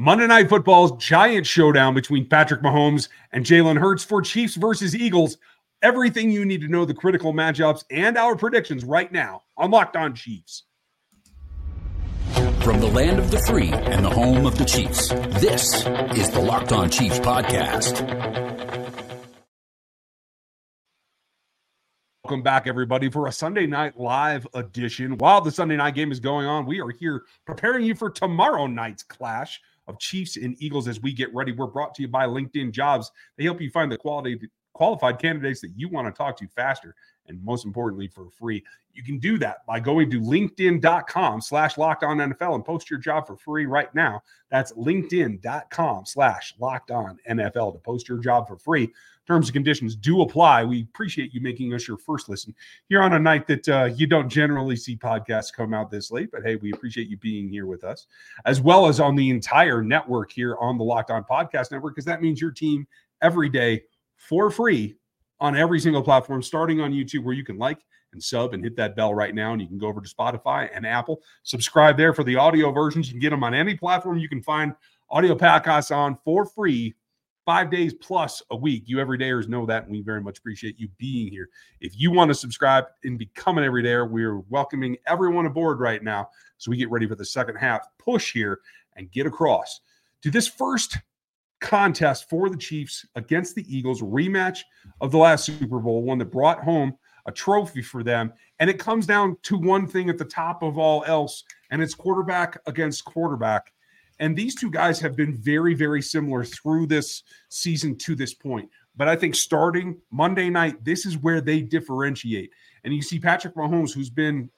Monday Night Football's giant showdown between Patrick Mahomes and Jalen Hurts for Chiefs versus Eagles. Everything you need to know the critical matchups and our predictions right now on Locked On Chiefs. From the land of the free and the home of the Chiefs, this is the Locked On Chiefs podcast. Welcome back, everybody, for a Sunday night live edition. While the Sunday night game is going on, we are here preparing you for tomorrow night's clash of Chiefs and Eagles as we get ready. We're brought to you by LinkedIn Jobs. They help you find the quality qualified candidates that you want to talk to faster and most importantly for free. You can do that by going to linkedin.com slash locked on NFL and post your job for free right now. That's linkedin.com slash locked on NFL to post your job for free. Terms and conditions do apply. We appreciate you making us your first listen here on a night that uh, you don't generally see podcasts come out this late. But hey, we appreciate you being here with us, as well as on the entire network here on the Locked On Podcast Network, because that means your team every day for free on every single platform, starting on YouTube, where you can like and sub and hit that bell right now. And you can go over to Spotify and Apple, subscribe there for the audio versions. You can get them on any platform you can find audio podcasts on for free, five days plus a week. You everydayers know that, and we very much appreciate you being here. If you want to subscribe and become an everydayer, we're welcoming everyone aboard right now. So we get ready for the second half push here and get across to this first contest for the Chiefs against the Eagles, rematch of the last Super Bowl, one that brought home a trophy for them. And it comes down to one thing at the top of all else, and it's quarterback against quarterback. And these two guys have been very, very similar through this season to this point. But I think starting Monday night, this is where they differentiate. And you see Patrick Mahomes, who's been,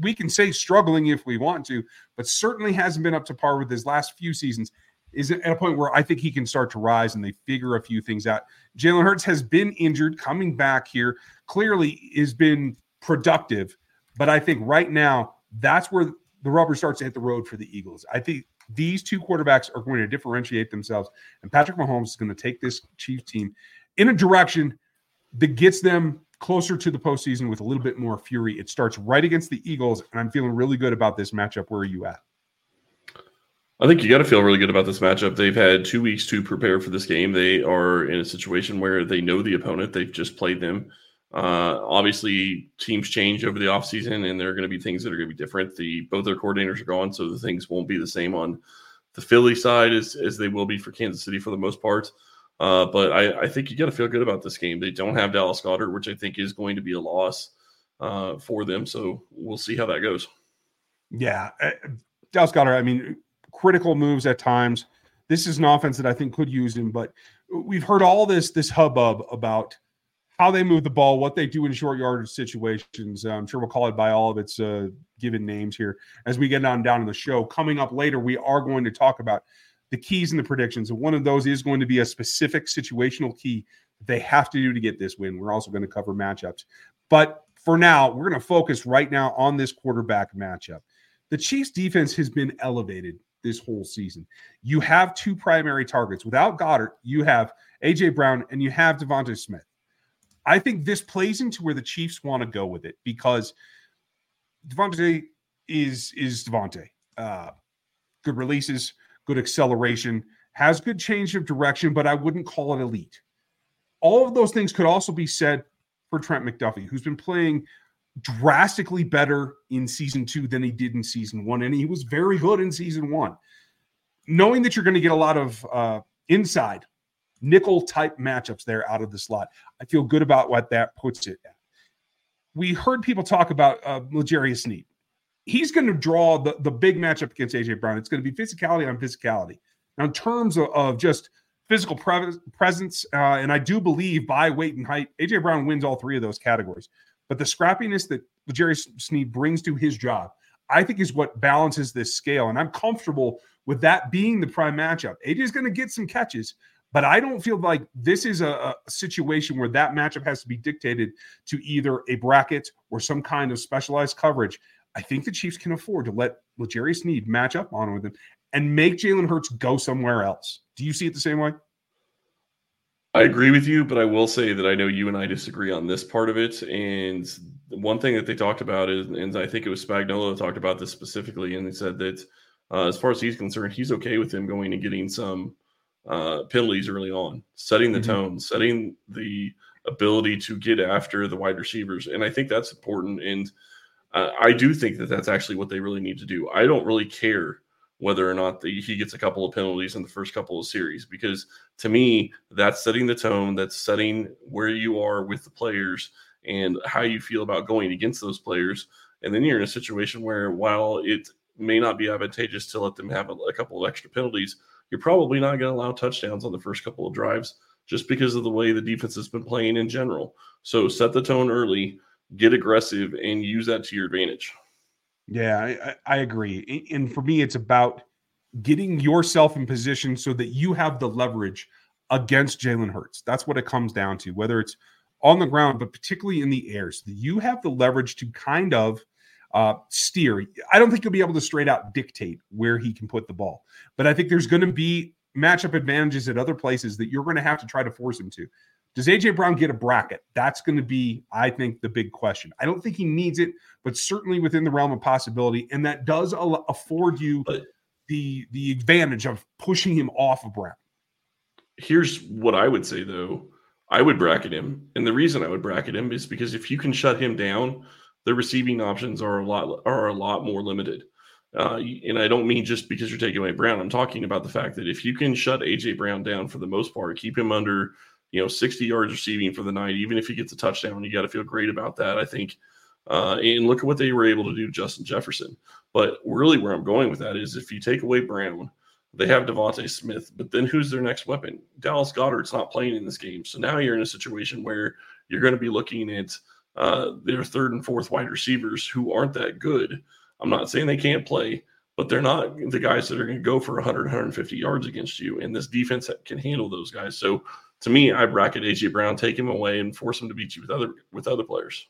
we can say struggling if we want to, but certainly hasn't been up to par with his last few seasons is at a point where I think he can start to rise and they figure a few things out. Jalen Hurts has been injured, coming back here, clearly has been productive, but I think right now that's where the rubber starts to hit the road for the Eagles. I think these two quarterbacks are going to differentiate themselves, and Patrick Mahomes is going to take this Chiefs team in a direction that gets them closer to the postseason with a little bit more fury. It starts right against the Eagles, and I'm feeling really good about this matchup. Where are you at? I think you got to feel really good about this matchup. They've had two weeks to prepare for this game. They are in a situation where they know the opponent. They've just played them. Uh, obviously, teams change over the offseason, and there are going to be things that are going to be different. The both their coordinators are gone, so the things won't be the same on the Philly side as, as they will be for Kansas City for the most part. Uh, but I, I, think you got to feel good about this game. They don't have Dallas Goedert, which I think is going to be a loss uh, for them. So we'll see how that goes. Yeah, uh, Dallas Goedert, I mean, critical moves at times. This is an offense that I think could use him, but we've heard all this this hubbub about how they move the ball, what they do in short yardage situations. Uh, I'm sure we'll call it by all of its uh, given names here as we get on down in the show. Coming up later, we are going to talk about the keys and the predictions. And one of those is going to be a specific situational key they have to do to get this win. We're also going to cover matchups. But for now, we're going to focus right now on this quarterback matchup. The Chiefs defense has been elevated this whole season. You have two primary targets. Without Goedert, you have AJ Brown and you have DeVonta Smith. I think this plays into where the Chiefs want to go with it because DeVonta is is DeVonta. Uh, good releases, good acceleration, has good change of direction, but I wouldn't call it elite. All of those things could also be said for Trent McDuffie, who's been playing drastically better in season two than he did in season one. And he was very good in season one. Knowing that you're going to get a lot of uh, inside nickel type matchups there out of the slot, I feel good about what that puts it at. We heard people talk about uh, L'Jarius Sneed. He's going to draw the, the big matchup against AJ Brown. It's going to be physicality on physicality. Now, in terms of, of just physical pre- presence, uh, and I do believe by weight and height, AJ Brown wins all three of those categories. But the scrappiness that Jerry Sneed brings to his job, I think, is what balances this scale. And I'm comfortable with that being the prime matchup. AJ is going to get some catches, but I don't feel like this is a, a, situation where that matchup has to be dictated to either a bracket or some kind of specialized coverage. I think the Chiefs can afford to let L'Jarius Sneed match up on with him and make Jalen Hurts go somewhere else. Do you see it the same way? I agree with you, but I will say that I know you and I disagree on this part of it. And one thing that they talked about is, and I think it was Spagnuolo talked about this specifically, and they said that uh, as far as he's concerned, he's okay with him going and getting some uh, penalties early on, setting the mm-hmm. tone, setting the ability to get after the wide receivers. And I think that's important. And uh, I do think that that's actually what they really need to do. I don't really care whether or not the, he gets a couple of penalties in the first couple of series because to me, that's setting the tone, that's setting where you are with the players and how you feel about going against those players. And then you're in a situation where while it may not be advantageous to let them have a, a couple of extra penalties, you're probably not going to allow touchdowns on the first couple of drives just because of the way the defense has been playing in general. So set the tone early, get aggressive, and use that to your advantage. Yeah, I, I agree. And for me, it's about getting yourself in position so that you have the leverage against Jalen Hurts. That's what it comes down to, whether it's on the ground, but particularly in the air. So you have the leverage to kind of uh, steer. I don't think you'll be able to straight out dictate where he can put the ball, but I think there's going to be matchup advantages at other places that you're going to have to try to force him to. Does AJ Brown get a bracket? That's going to be, I think, the big question. I don't think he needs it, but certainly within the realm of possibility, and that does afford you the the advantage of pushing him off of Brown. Here's what I would say though. I would bracket him. And the reason I would bracket him is because if you can shut him down, the receiving options are a lot are a lot more limited. Uh, and I don't mean just because you're taking away Brown. I'm talking about the fact that if you can shut AJ Brown down for the most part, keep him under, you know, 60 yards receiving for the night, even if he gets a touchdown, you got to feel great about that. I think. Uh, and look at what they were able to do, Justin Jefferson. But really, where I'm going with that is if you take away Brown, they have DeVonta Smith, but then who's their next weapon? Dallas Goedert's not playing in this game, so now you're in a situation where you're going to be looking at uh, their third and fourth wide receivers who aren't that good. I'm not saying they can't play, but they're not the guys that are going to go for 100, 150 yards against you. And this defense can handle those guys. So to me, I bracket AJ Brown, take him away, and force him to beat you with other with other players.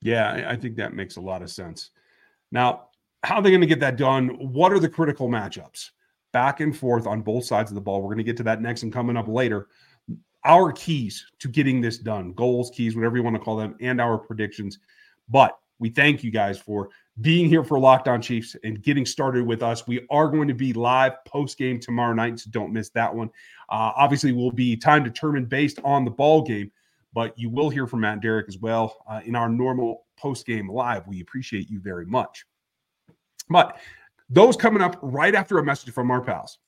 Yeah, I think that makes a lot of sense. Now, how are they going to get that done? What are the critical matchups? Back and forth on both sides of the ball. We're going to get to that next and coming up later our keys to getting this done goals, keys, whatever you want to call them, and our predictions. But we thank you guys for being here for Locked On Chiefs and getting started with us. We are going to be live post game tomorrow night, so don't miss that one. Uh, obviously, will be time determined based on the ball game, but you will hear from Matt Derrick as well uh, in our normal post game live. We appreciate you very much. But those coming up right after a message from our pals.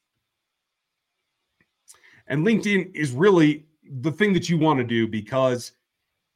And LinkedIn is really the thing that you want to do because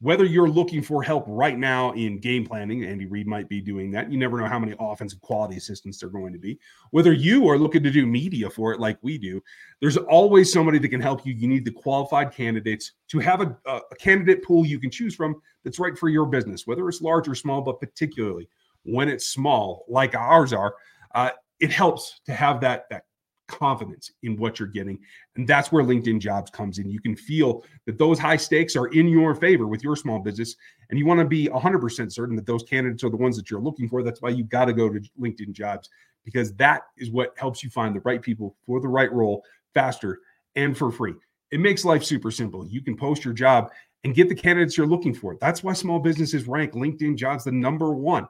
whether you're looking for help right now in game planning, Andy Reid might be doing that. You never know how many offensive quality assistants they're going to be. Whether you are looking to do media for it like we do, there's always somebody that can help you. You need the qualified candidates to have a, a candidate pool you can choose from that's right for your business, whether it's large or small, but particularly when it's small, like ours are. Uh, it helps to have that that confidence in what you're getting. And that's where LinkedIn jobs comes in. You can feel that those high stakes are in your favor with your small business. And you want to be 100% certain that those candidates are the ones that you're looking for. That's why you got to go to LinkedIn jobs because that is what helps you find the right people for the right role faster and for free. It makes life super simple. You can post your job and get the candidates you're looking for. That's why small businesses rank LinkedIn jobs the number one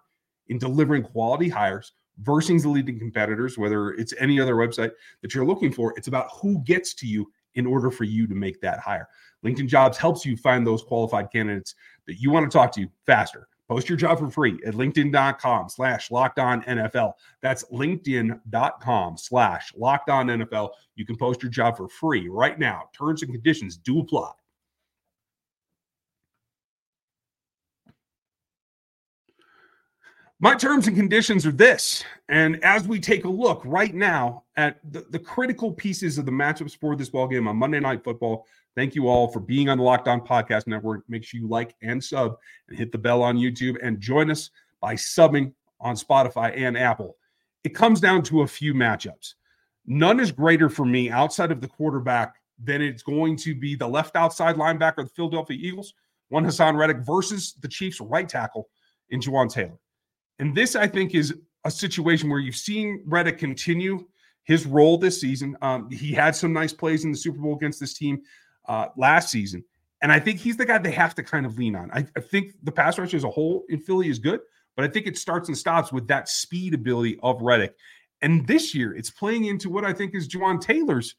in delivering quality hires versus the leading competitors, whether it's any other website that you're looking for. It's about who gets to you in order for you to make that hire. LinkedIn Jobs helps you find those qualified candidates that you want to talk to faster. Post your job for free at linkedin.com slash locked on NFL. That's linkedin.com slash locked on NFL. You can post your job for free right now. Terms and conditions do apply. My terms and conditions are this. And as we take a look right now at the, the, critical pieces of the matchups for this ball game on Monday Night Football, thank you all for being on the Locked On Podcast Network. Make sure you like and sub and hit the bell on YouTube and join us by subbing on Spotify and Apple. It comes down to a few matchups. None is greater for me outside of the quarterback than it's going to be the left outside linebacker of the Philadelphia Eagles, one Haason Reddick versus the Chiefs right tackle in Jawaan Taylor. And this, I think, is a situation where you've seen Reddick continue his role this season. Um, he had some nice plays in the Super Bowl against this team uh, last season. And I think he's the guy they have to kind of lean on. I, I, think the pass rush as a whole in Philly is good, but I think it starts and stops with that speed ability of Reddick. And this year, it's playing into what I think is Jawaan Taylor's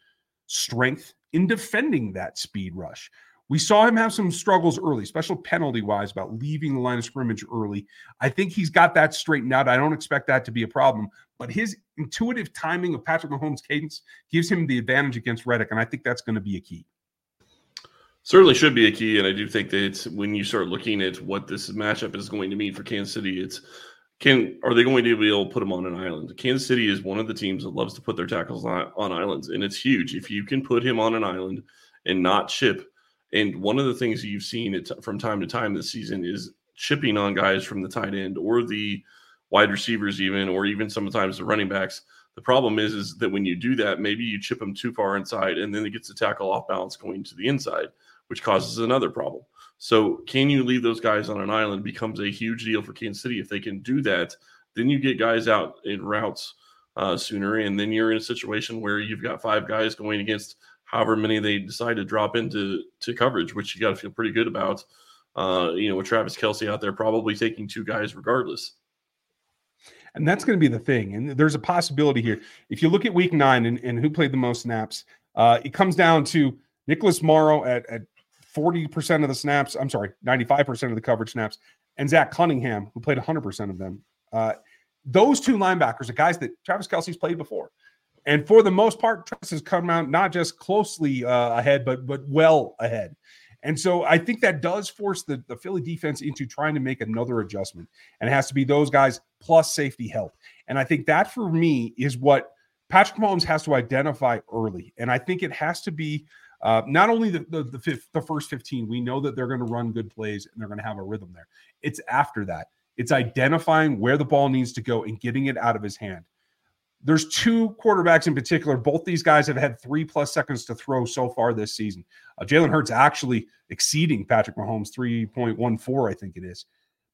strength in defending that speed rush. We saw him have some struggles early, special penalty wise, about leaving the line of scrimmage early. I think he's got that straightened out. I don't expect that to be a problem, but his intuitive timing of Patrick Mahomes' cadence gives him the advantage against Reddick, and I think that's going to be a key. Certainly should be a key, and I do think that it's when you start looking at what this matchup is going to mean for Kansas City, it's can are they going to be able to put them on an island? Kansas City is one of the teams that loves to put their tackles on, on islands, and it's huge. If you can put him on an island and not chip, and one of the things you've seen from time to time this season is chipping on guys from the tight end or the wide receivers, even or even sometimes the running backs. The problem is, is that when you do that, maybe you chip them too far inside, and then it gets the tackle off balance going to the inside, which causes another problem. So, can you leave those guys on an island becomes a huge deal for Kansas City. If they can do that, then you get guys out in routes uh, sooner, and then you're in a situation where you've got five guys going against however many they decide to drop into to coverage, which you got to feel pretty good about. Uh, you know, with Travis Kelce out there, probably taking two guys regardless. And that's going to be the thing. And there's a possibility here. If you look at week nine and, and who played the most snaps, uh, it comes down to Nicholas Morrow at, at 40% of the snaps. I'm sorry, 95% of the coverage snaps, and Zach Cunningham, who played 100% of them. Uh, those two linebackers are guys that Travis Kelce's played before. And for the most part, Travis has come out not just closely uh, ahead, but but well ahead. And so I think that does force the, the Philly defense into trying to make another adjustment. And it has to be those guys plus safety help. And I think that for me is what Patrick Mahomes has to identify early. And I think it has to be uh, not only the the, the, fifth, the first 15, we know that they're going to run good plays and they're going to have a rhythm there. It's after that. It's identifying where the ball needs to go and getting it out of his hand. There's two quarterbacks in particular. Both these guys have had three plus seconds to throw so far this season. Uh, Jalen Hurts actually exceeding Patrick Mahomes 3.14, I think it is.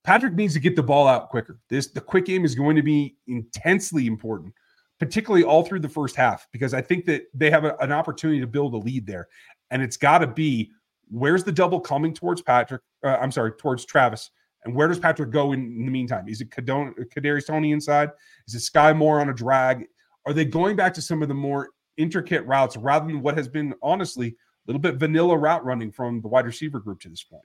Patrick needs to get the ball out quicker. This the quick game is going to be intensely important particularly all through the first half, because I think that they have a, an opportunity to build a lead there. And it's got to be where's the double coming towards Patrick? Uh, I'm sorry, towards Travis. And where does Patrick go in, in the meantime? Is it Kadarius Toney inside? Is it Skyy Moore on a drag? Are they going back to some of the more intricate routes rather than what has been honestly a little bit vanilla route running from the wide receiver group to this point?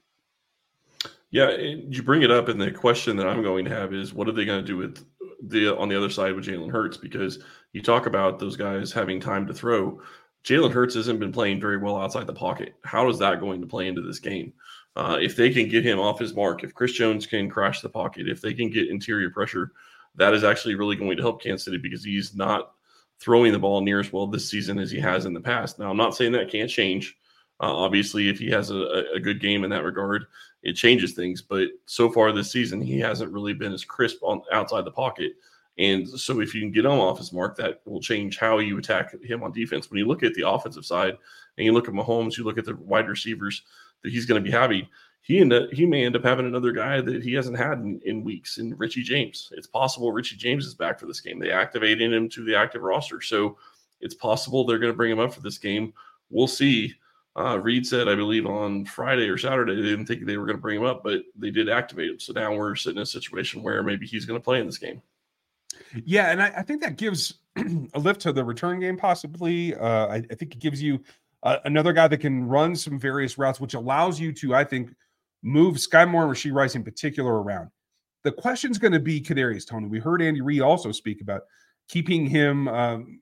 Yeah, you bring it up, and the question that I'm going to have is, what are they going to do with the on the other side with Jalen Hurts because you talk about those guys having time to throw. Jalen Hurts hasn't been playing very well outside the pocket. How is that going to play into this game? Uh, if they can get him off his mark, if Chris Jones can crash the pocket, if they can get interior pressure, that is actually really going to help Kansas City because he's not throwing the ball near as well this season as he has in the past. Now, I'm not saying that can't change. Uh, obviously, if he has a, a, good game in that regard, it changes things. But so far this season, he hasn't really been as crisp on outside the pocket. And so, if you can get him off his mark, that will change how you attack him on defense. When you look at the offensive side and you look at Mahomes, you look at the wide receivers that he's going to be having, he end up, he may end up having another guy that he hasn't had in, in weeks in Richie James. It's possible Richie James is back for this game. They activated him to the active roster. So it's possible they're going to bring him up for this game. We'll see. Uh, Reid said, I believe on Friday or Saturday, they didn't think they were going to bring him up, but they did activate him. So now we're sitting in a situation where maybe he's going to play in this game. Yeah, and I, I think that gives a lift to the return game, possibly. Uh, I, I, think it gives you uh, another guy that can run some various routes, which allows you to, I think, move Skyy Moore and Rashee Rice in particular around. The question is going to be Kadarius Toney. We heard Andy Reid also speak about keeping him um,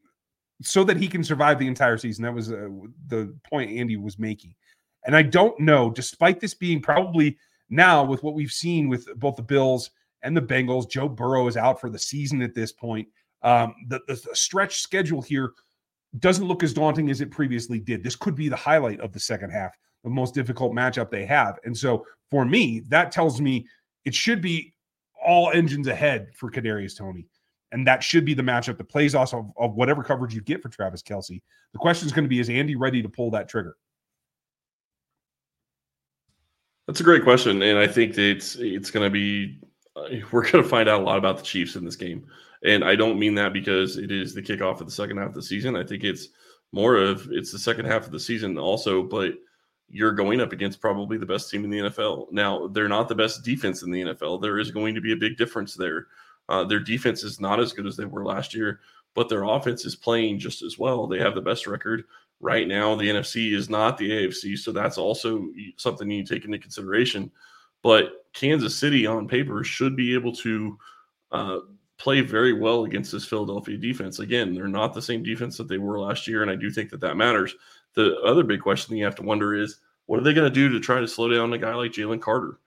so that he can survive the entire season. That was uh, the point Andy was making. And I don't know, despite this being probably now with what we've seen with both the Bills and the Bengals, Joe Burrow is out for the season at this point. Um, the, the stretch schedule here doesn't look as daunting as it previously did. This could be the highlight of the second half, the most difficult matchup they have. And so for me, that tells me it should be all engines ahead for Kadarius Toney. And that should be the matchup that plays off of, of whatever coverage you get for Travis Kelce. The question is going to be is Andy ready to pull that trigger? That's a great question. And I think it's, it's going to be, uh, we're going to find out a lot about the Chiefs in this game. And I don't mean that because it is the kickoff of the second half of the season. I think it's more of it's the second half of the season also, but you're going up against probably the best team in the NFL. Now, they're not the best defense in the NFL. There is going to be a big difference there. Uh, their defense is not as good as they were last year, but their offense is playing just as well. They have the best record right now. The NFC is not the AFC, so that's also something you take into consideration. But Kansas City on paper should be able to uh, play very well against this Philadelphia defense. Again, they're not the same defense that they were last year, and I do think that that matters. The other big question you have to wonder is what are they going to do to try to slow down a guy like Jalen Carter?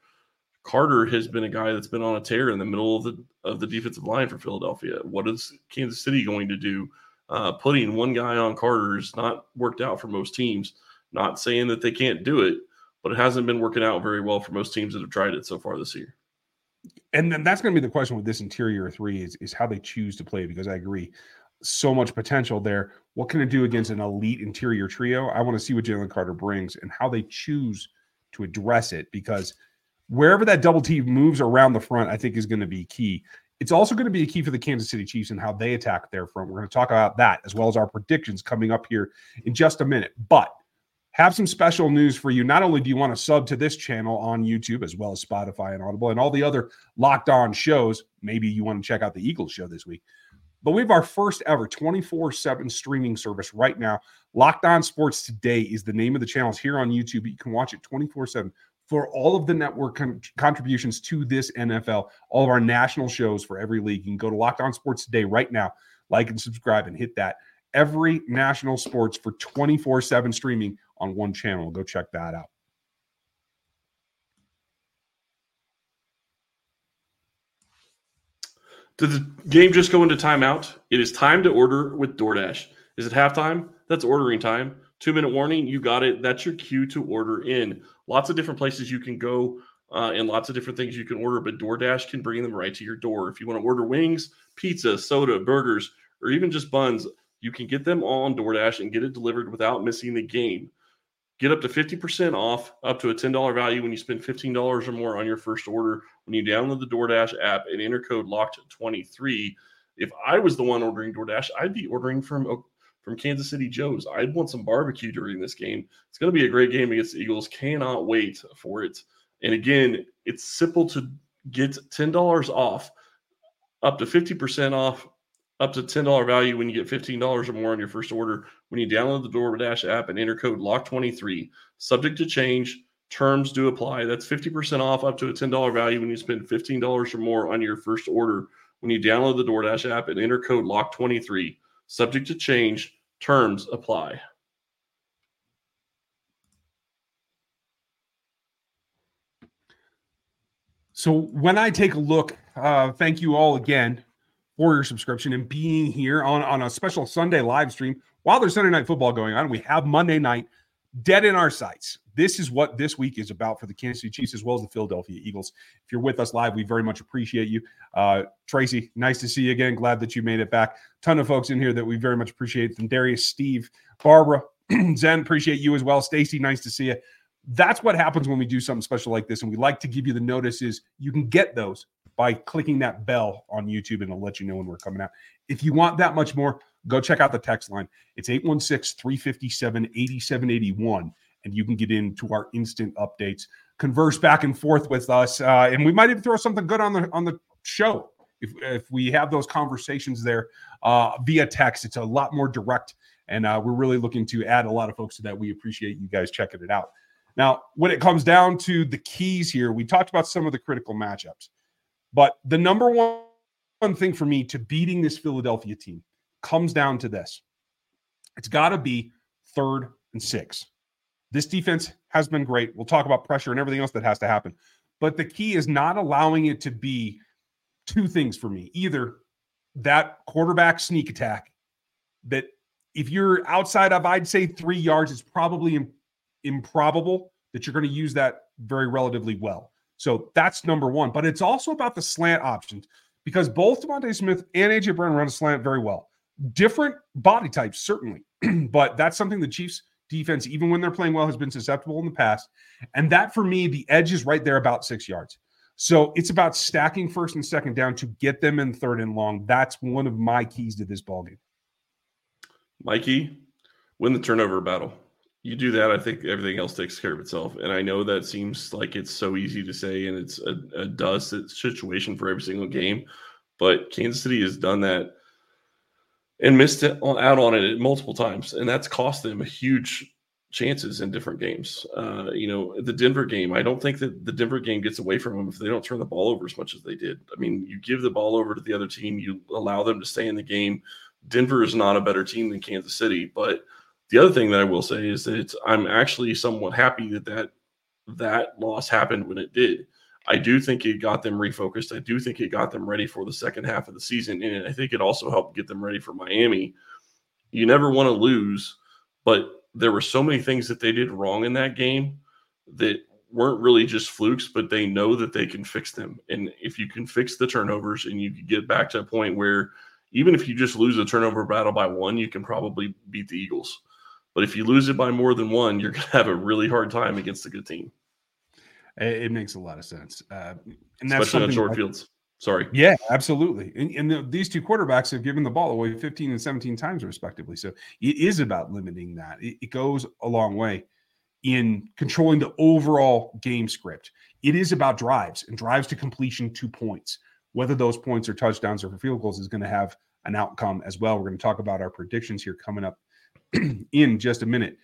Carter has been a guy that's been on a tear in the middle of the of the defensive line for Philadelphia. What is Kansas City going to do? Uh, putting one guy on Carter has not worked out for most teams. Not saying that they can't do it, but it hasn't been working out very well for most teams that have tried it so far this year. And then that's going to be the question with this interior three is, is how they choose to play because I agree so much potential there. What can it do against an elite interior trio? I want to see what Jalen Carter brings and how they choose to address it because wherever that double team moves around the front, I think is going to be key. It's also going to be a key for the Kansas City Chiefs and how they attack their front. We're going to talk about that as well as our predictions coming up here in just a minute. But have some special news for you. Not only do you want to sub to this channel on YouTube as well as Spotify and Audible and all the other locked on shows, maybe you want to check out the Eagles show this week. But we have our first ever 24 7 streaming service right now. Locked On Sports Today is the name of the channel. It's here on YouTube. You can watch it 24 7 for all of the network con- contributions to this NFL, all of our national shows for every league. You can go to Locked On Sports Today right now, like and subscribe, and hit that. Every national sports for 24 7 streaming on one channel. Go check that out. Did the game just go into timeout? It is time to order with DoorDash. Is it halftime? That's ordering time. Two minute warning, you got it. That's your cue to order in. Lots of different places you can go uh, and lots of different things you can order, but DoorDash can bring them right to your door. If you want to order wings, pizza, soda, burgers, or even just buns, you can get them all on DoorDash and get it delivered without missing the game. Get up to 50% off, up to a $10 value when you spend $15 or more on your first order when you download the DoorDash app and enter code LOCKED23. If I was the one ordering DoorDash, I'd be ordering from from Kansas City Joe's. I'd want some barbecue during this game. It's going to be a great game against the Eagles. Cannot wait for it. And again, it's simple to get $10 off, up to 50% off up to $10 value when you get $15 or more on your first order when you download the DoorDash app and enter code LOCK23. Subject to change, terms do apply. That's 50% off up to a $10 value when you spend $15 or more on your first order when you download the DoorDash app and enter code LOCK23. Subject to change, terms apply. So when I take a look, uh, thank you all again for your subscription and being here on, on a special Sunday live stream while there's Sunday night football going on. We have Monday night dead in our sights. This is what this week is about for the Kansas City Chiefs as well as the Philadelphia Eagles. If you're with us live, we very much appreciate you. Uh, Tracy, nice to see you again. Glad that you made it back. Ton of folks in here that we very much appreciate. From Darius, Steve, Barbara, Zen, appreciate you as well. Stacy, nice to see you. That's what happens when we do something special like this, and we like to give you the notices. You can get those by clicking that bell on YouTube and it'll let you know when we're coming out. If you want that much more, go check out the text line. It's 816 357 8781, and you can get into our instant updates, converse back and forth with us, uh, and we might even throw something good on the on the show. If, if we have those conversations there uh, via text, it's a lot more direct, and uh, we're really looking to add a lot of folks to that. We appreciate you guys checking it out. Now, when it comes down to the keys here, we talked about some of the critical matchups. But the number one thing for me to beating this Philadelphia team comes down to this it's got to be third and six. This defense has been great. We'll talk about pressure and everything else that has to happen. But the key is not allowing it to be two things for me either that quarterback sneak attack that if you're outside of, I'd say three yards, it's probably improbable that you're going to use that very relatively well. So that's number one. But it's also about the slant options because both DeVonta Smith and AJ Brown run a slant very well. Different body types, certainly, but that's something the Chiefs defense, even when they're playing well, has been susceptible in the past. And that for me, the edge is right there about six yards. So it's about stacking first and second down to get them in third and long. That's one of my keys to this ballgame. Mikey, win the turnover battle you do that, I think everything else takes care of itself. And I know that seems like it's so easy to say, and it's a, a dust situation for every single game. But Kansas City has done that and missed it out on it multiple times, and that's cost them huge chances in different games. Uh, you know, the Denver game, I don't think that the Denver game gets away from them if they don't turn the ball over as much as they did. I mean, you give the ball over to the other team, you allow them to stay in the game. Denver is not a better team than Kansas City, but the other thing that I will say is that I'm actually somewhat happy that that that loss happened when it did. I do think it got them refocused. I do think it got them ready for the second half of the season, and I think it also helped get them ready for Miami. You never want to lose, but there were so many things that they did wrong in that game that weren't really just flukes, but they know that they can fix them. And if you can fix the turnovers and you can get back to a point where even if you just lose a turnover battle by one, you can probably beat the Eagles. But if you lose it by more than one, you're going to have a really hard time against a good team. It makes a lot of sense, uh, and that's especially on short fields. Sorry. Yeah, absolutely. And, and the, these two quarterbacks have given the ball away 15 and 17 times, respectively. So it is about limiting that. It, it goes a long way in controlling the overall game script. It is about drives and drives to completion, two points. Whether those points are touchdowns or field goals is going to have an outcome as well. We're going to talk about our predictions here coming up in just a minute.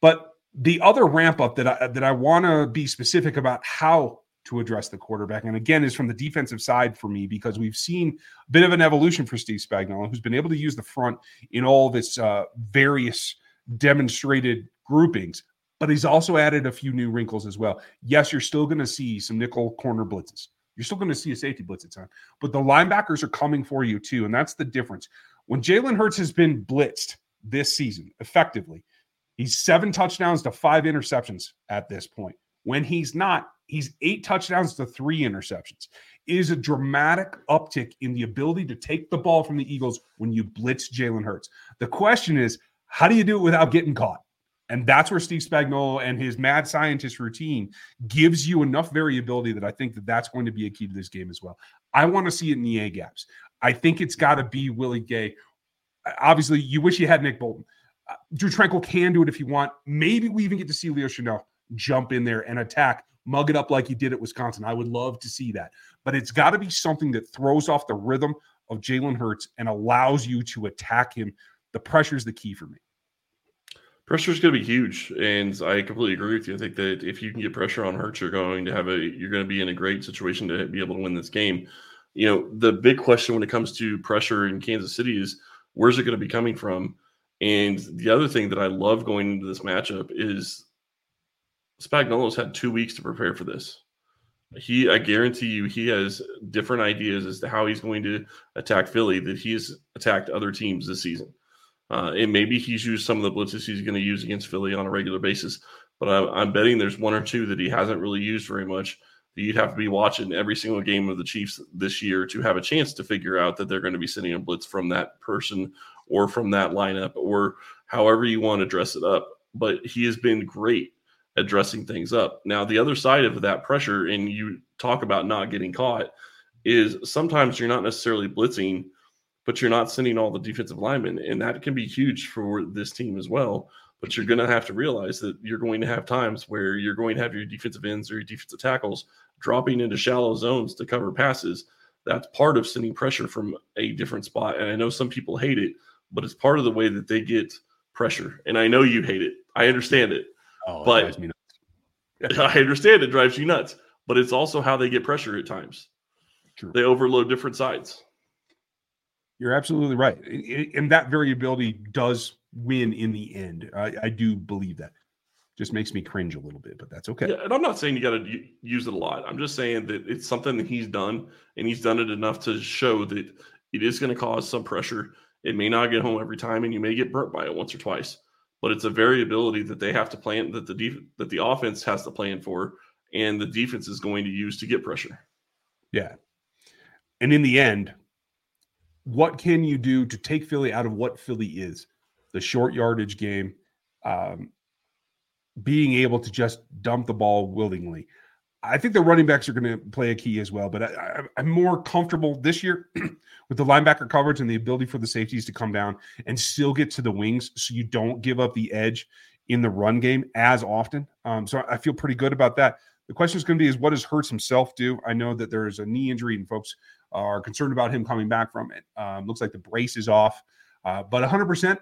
But the other ramp up that I that I want to be specific about how to address the quarterback. And again, is from the defensive side for me because we've seen a bit of an evolution for Steve Spagnuolo, who's been able to use the front in all this uh, various demonstrated groupings. But he's also added a few new wrinkles as well. Yes, you're still going to see some nickel corner blitzes. You're still going to see a safety blitz at time, but the linebackers are coming for you too, and that's the difference. When Jalen Hurts has been blitzed this season effectively, he's seven touchdowns to five interceptions at this point. When he's not, he's eight touchdowns to three interceptions. It is a dramatic uptick in the ability to take the ball from the Eagles when you blitz Jalen Hurts. The question is, how do you do it without getting caught? And that's where Steve Spagnuolo and his mad scientist routine gives you enough variability that I think that that's going to be a key to this game as well. I want to see it in the A gaps. I think it's got to be Willie Gay. Obviously, you wish you had Nick Bolton. Uh, Drue Tranquill can do it if you want. Maybe we even get to see Leo Chenal jump in there and attack mug it up like he did at Wisconsin. I would love to see that. But it's got to be something that throws off the rhythm of Jalen Hurts and allows you to attack him. The pressure is the key for me. Pressure is going to be huge, and I completely agree with you. I think that if you can get pressure on Hurts, you're going to have a you're going to be in a great situation to be able to win this game. You know, the big question when it comes to pressure in Kansas City is where's it going to be coming from? And the other thing that I love going into this matchup is Spagnuolo's had two weeks to prepare for this. He, I guarantee you, he has different ideas as to how he's going to attack Philly that he's attacked other teams this season. Uh, and maybe he's used some of the blitzes he's going to use against Philly on a regular basis. But I'm, I'm betting there's one or two that he hasn't really used very much. You'd have to be watching every single game of the Chiefs this year to have a chance to figure out that they're going to be sending a blitz from that person or from that lineup or however you want to dress it up. But he has been great at dressing things up. Now, the other side of that pressure, and you talk about not getting caught, is sometimes you're not necessarily blitzing, but you're not sending all the defensive linemen. And that can be huge for this team as well. But you're going to have to realize that you're going to have times where you're going to have your defensive ends or your defensive tackles dropping into shallow zones to cover passes. That's part of sending pressure from a different spot. And I know some people hate it, but it's part of the way that they get pressure. And I know you hate it. I understand it. Oh, but I understand it drives you nuts, but it's also how they get pressure at times. True. They overload different sides. You're absolutely right, and that variability does win in the end. I, I do believe that. Just makes me cringe a little bit, but that's okay. Yeah, and I'm not saying you got to use it a lot. I'm just saying that it's something that he's done, and he's done it enough to show that it is going to cause some pressure. It may not get home every time, and you may get burnt by it once or twice but it's a variability that they have to plan that the def- that the offense has to plan for and the defense is going to use to get pressure. Yeah. And in the end, what can you do to take Philly out of what Philly is? The short yardage game, um, being able to just dump the ball willingly. I think the running backs are going to play a key as well, but I, am more comfortable this year with the linebacker coverage and the ability for the safeties to come down and still get to the wings so you don't give up the edge in the run game as often. Um, so I feel pretty good about that. The question is going to be is what does Hurts himself do? I know that there's a knee injury and folks are concerned about him coming back from it. Um, looks like the brace is off. Uh, but 100%,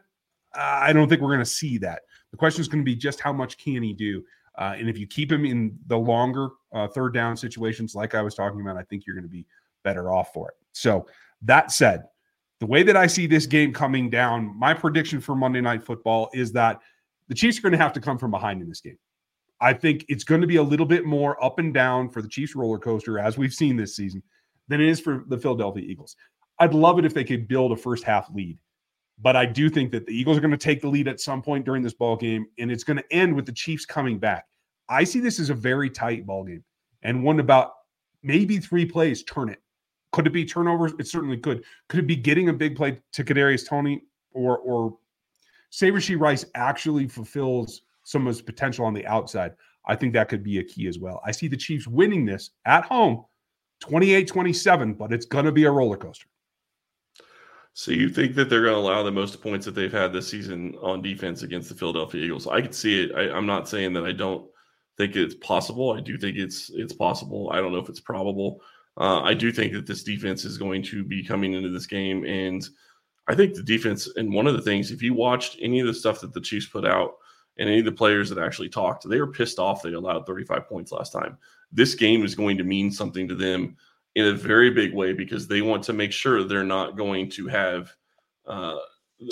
I don't think we're going to see that. The question is going to be just how much can he do? Uh, and if you keep him in the longer uh, third down situations, like I was talking about, I think you're going to be better off for it. So, that said, the way that I see this game coming down, my prediction for Monday Night Football is that the Chiefs are going to have to come from behind in this game. I think it's going to be a little bit more up and down for the Chiefs roller coaster, as we've seen this season, than it is for the Philadelphia Eagles. I'd love it if they could build a first half lead, but I do think that the Eagles are going to take the lead at some point during this ball game, and it's going to end with the Chiefs coming back. I see this as a very tight ball game and one about maybe three plays turn it. Could it be turnovers? It certainly could. Could it be getting a big play to Kadarius Toney or or say Rashee Rice actually fulfills some of his potential on the outside? I think that could be a key as well. I see the Chiefs winning this at home 28 27, but it's going to be a roller coaster. So you think that they're going to allow the most points that they've had this season on defense against the Philadelphia Eagles? I could see it. I, am not saying that I don't think it's possible. I do think it's it's possible. I don't know if it's probable. Uh, I do think that this defense is going to be coming into this game, and I think the defense. And one of the things, if you watched any of the stuff that the Chiefs put out, and any of the players that actually talked, they were pissed off they allowed 35 points last time. This game is going to mean something to them in a very big way because they want to make sure they're not going to have uh,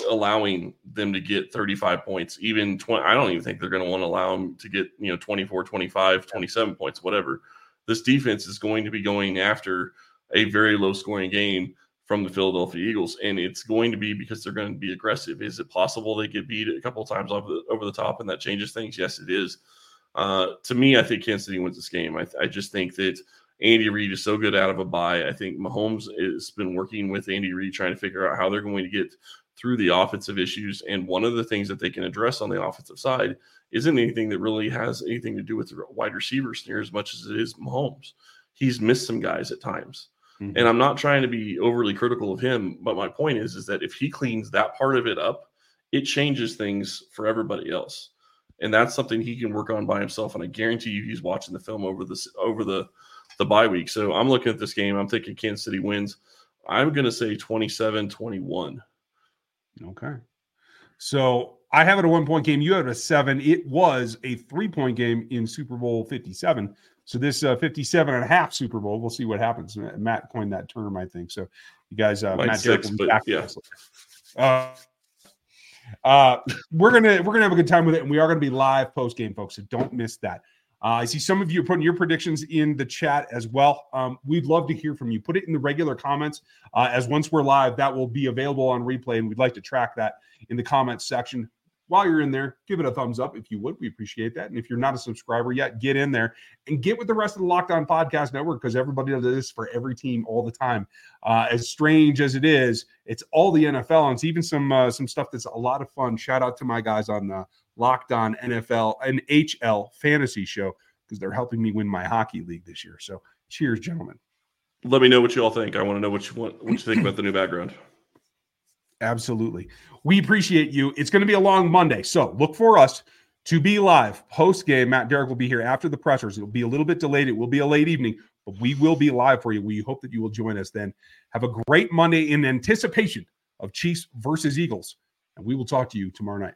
allowing them to get 35 points even 20 i don't even think they're going to want to allow them to get you know 24 25 27 points whatever. This defense is going to be going after a very low scoring game from the Philadelphia Eagles, and it's going to be because they're going to be aggressive. Is it possible they get beat a couple times over the, over the top and that changes things? Yes, it is. Uh, to me, I think Kansas City wins this game. I, I just think that Andy Reid is so good out of a bye. I think Mahomes has been working with Andy Reid trying to figure out how they're going to get through the offensive issues. And one of the things that they can address on the offensive side isn't anything that really has anything to do with the wide receivers near as much as it is Mahomes. He's missed some guys at times. Mm-hmm. And I'm not trying to be overly critical of him, but my point is is that if he cleans that part of it up, it changes things for everybody else. And that's something he can work on by himself. And I guarantee you he's watching the film over this over the the bye week. So I'm looking at this game. I'm thinking Kansas City wins. I'm going to say 27 21. Okay. So I have it a one point game. You have it a seven. It was a three point game in Super Bowl 57. So this uh, 57 and a half Super Bowl, we'll see what happens. Matt coined that term, I think. So you guys, uh, Matt six, but yeah. Uh, uh, we're gonna we're gonna have a good time with it, and we are gonna be live post game, folks. So don't miss that. Uh, I see some of you are putting your predictions in the chat as well. Um, we'd love to hear from you. Put it in the regular comments. Uh, as once we're live, that will be available on replay, and we'd like to track that in the comments section. While you're in there, give it a thumbs up if you would. We appreciate that. And if you're not a subscriber yet, get in there and get with the rest of the Locked On Podcast Network because everybody does this for every team all the time. Uh, as strange as it is, it's all the NFL and it's even some uh, some stuff that's a lot of fun. Shout out to my guys on the Locked On NFL and HL Fantasy Show because they're helping me win my hockey league this year. So, cheers, gentlemen. Let me know what you all think. I want to know what you want, what you think about the new background. Absolutely. We appreciate you. It's going to be a long Monday. So look for us to be live post game. Matt Derrick will be here after the pressers. It'll be a little bit delayed. It will be a late evening, but we will be live for you. We hope that you will join us then. Have a great Monday in anticipation of Chiefs versus Eagles. And we will talk to you tomorrow night.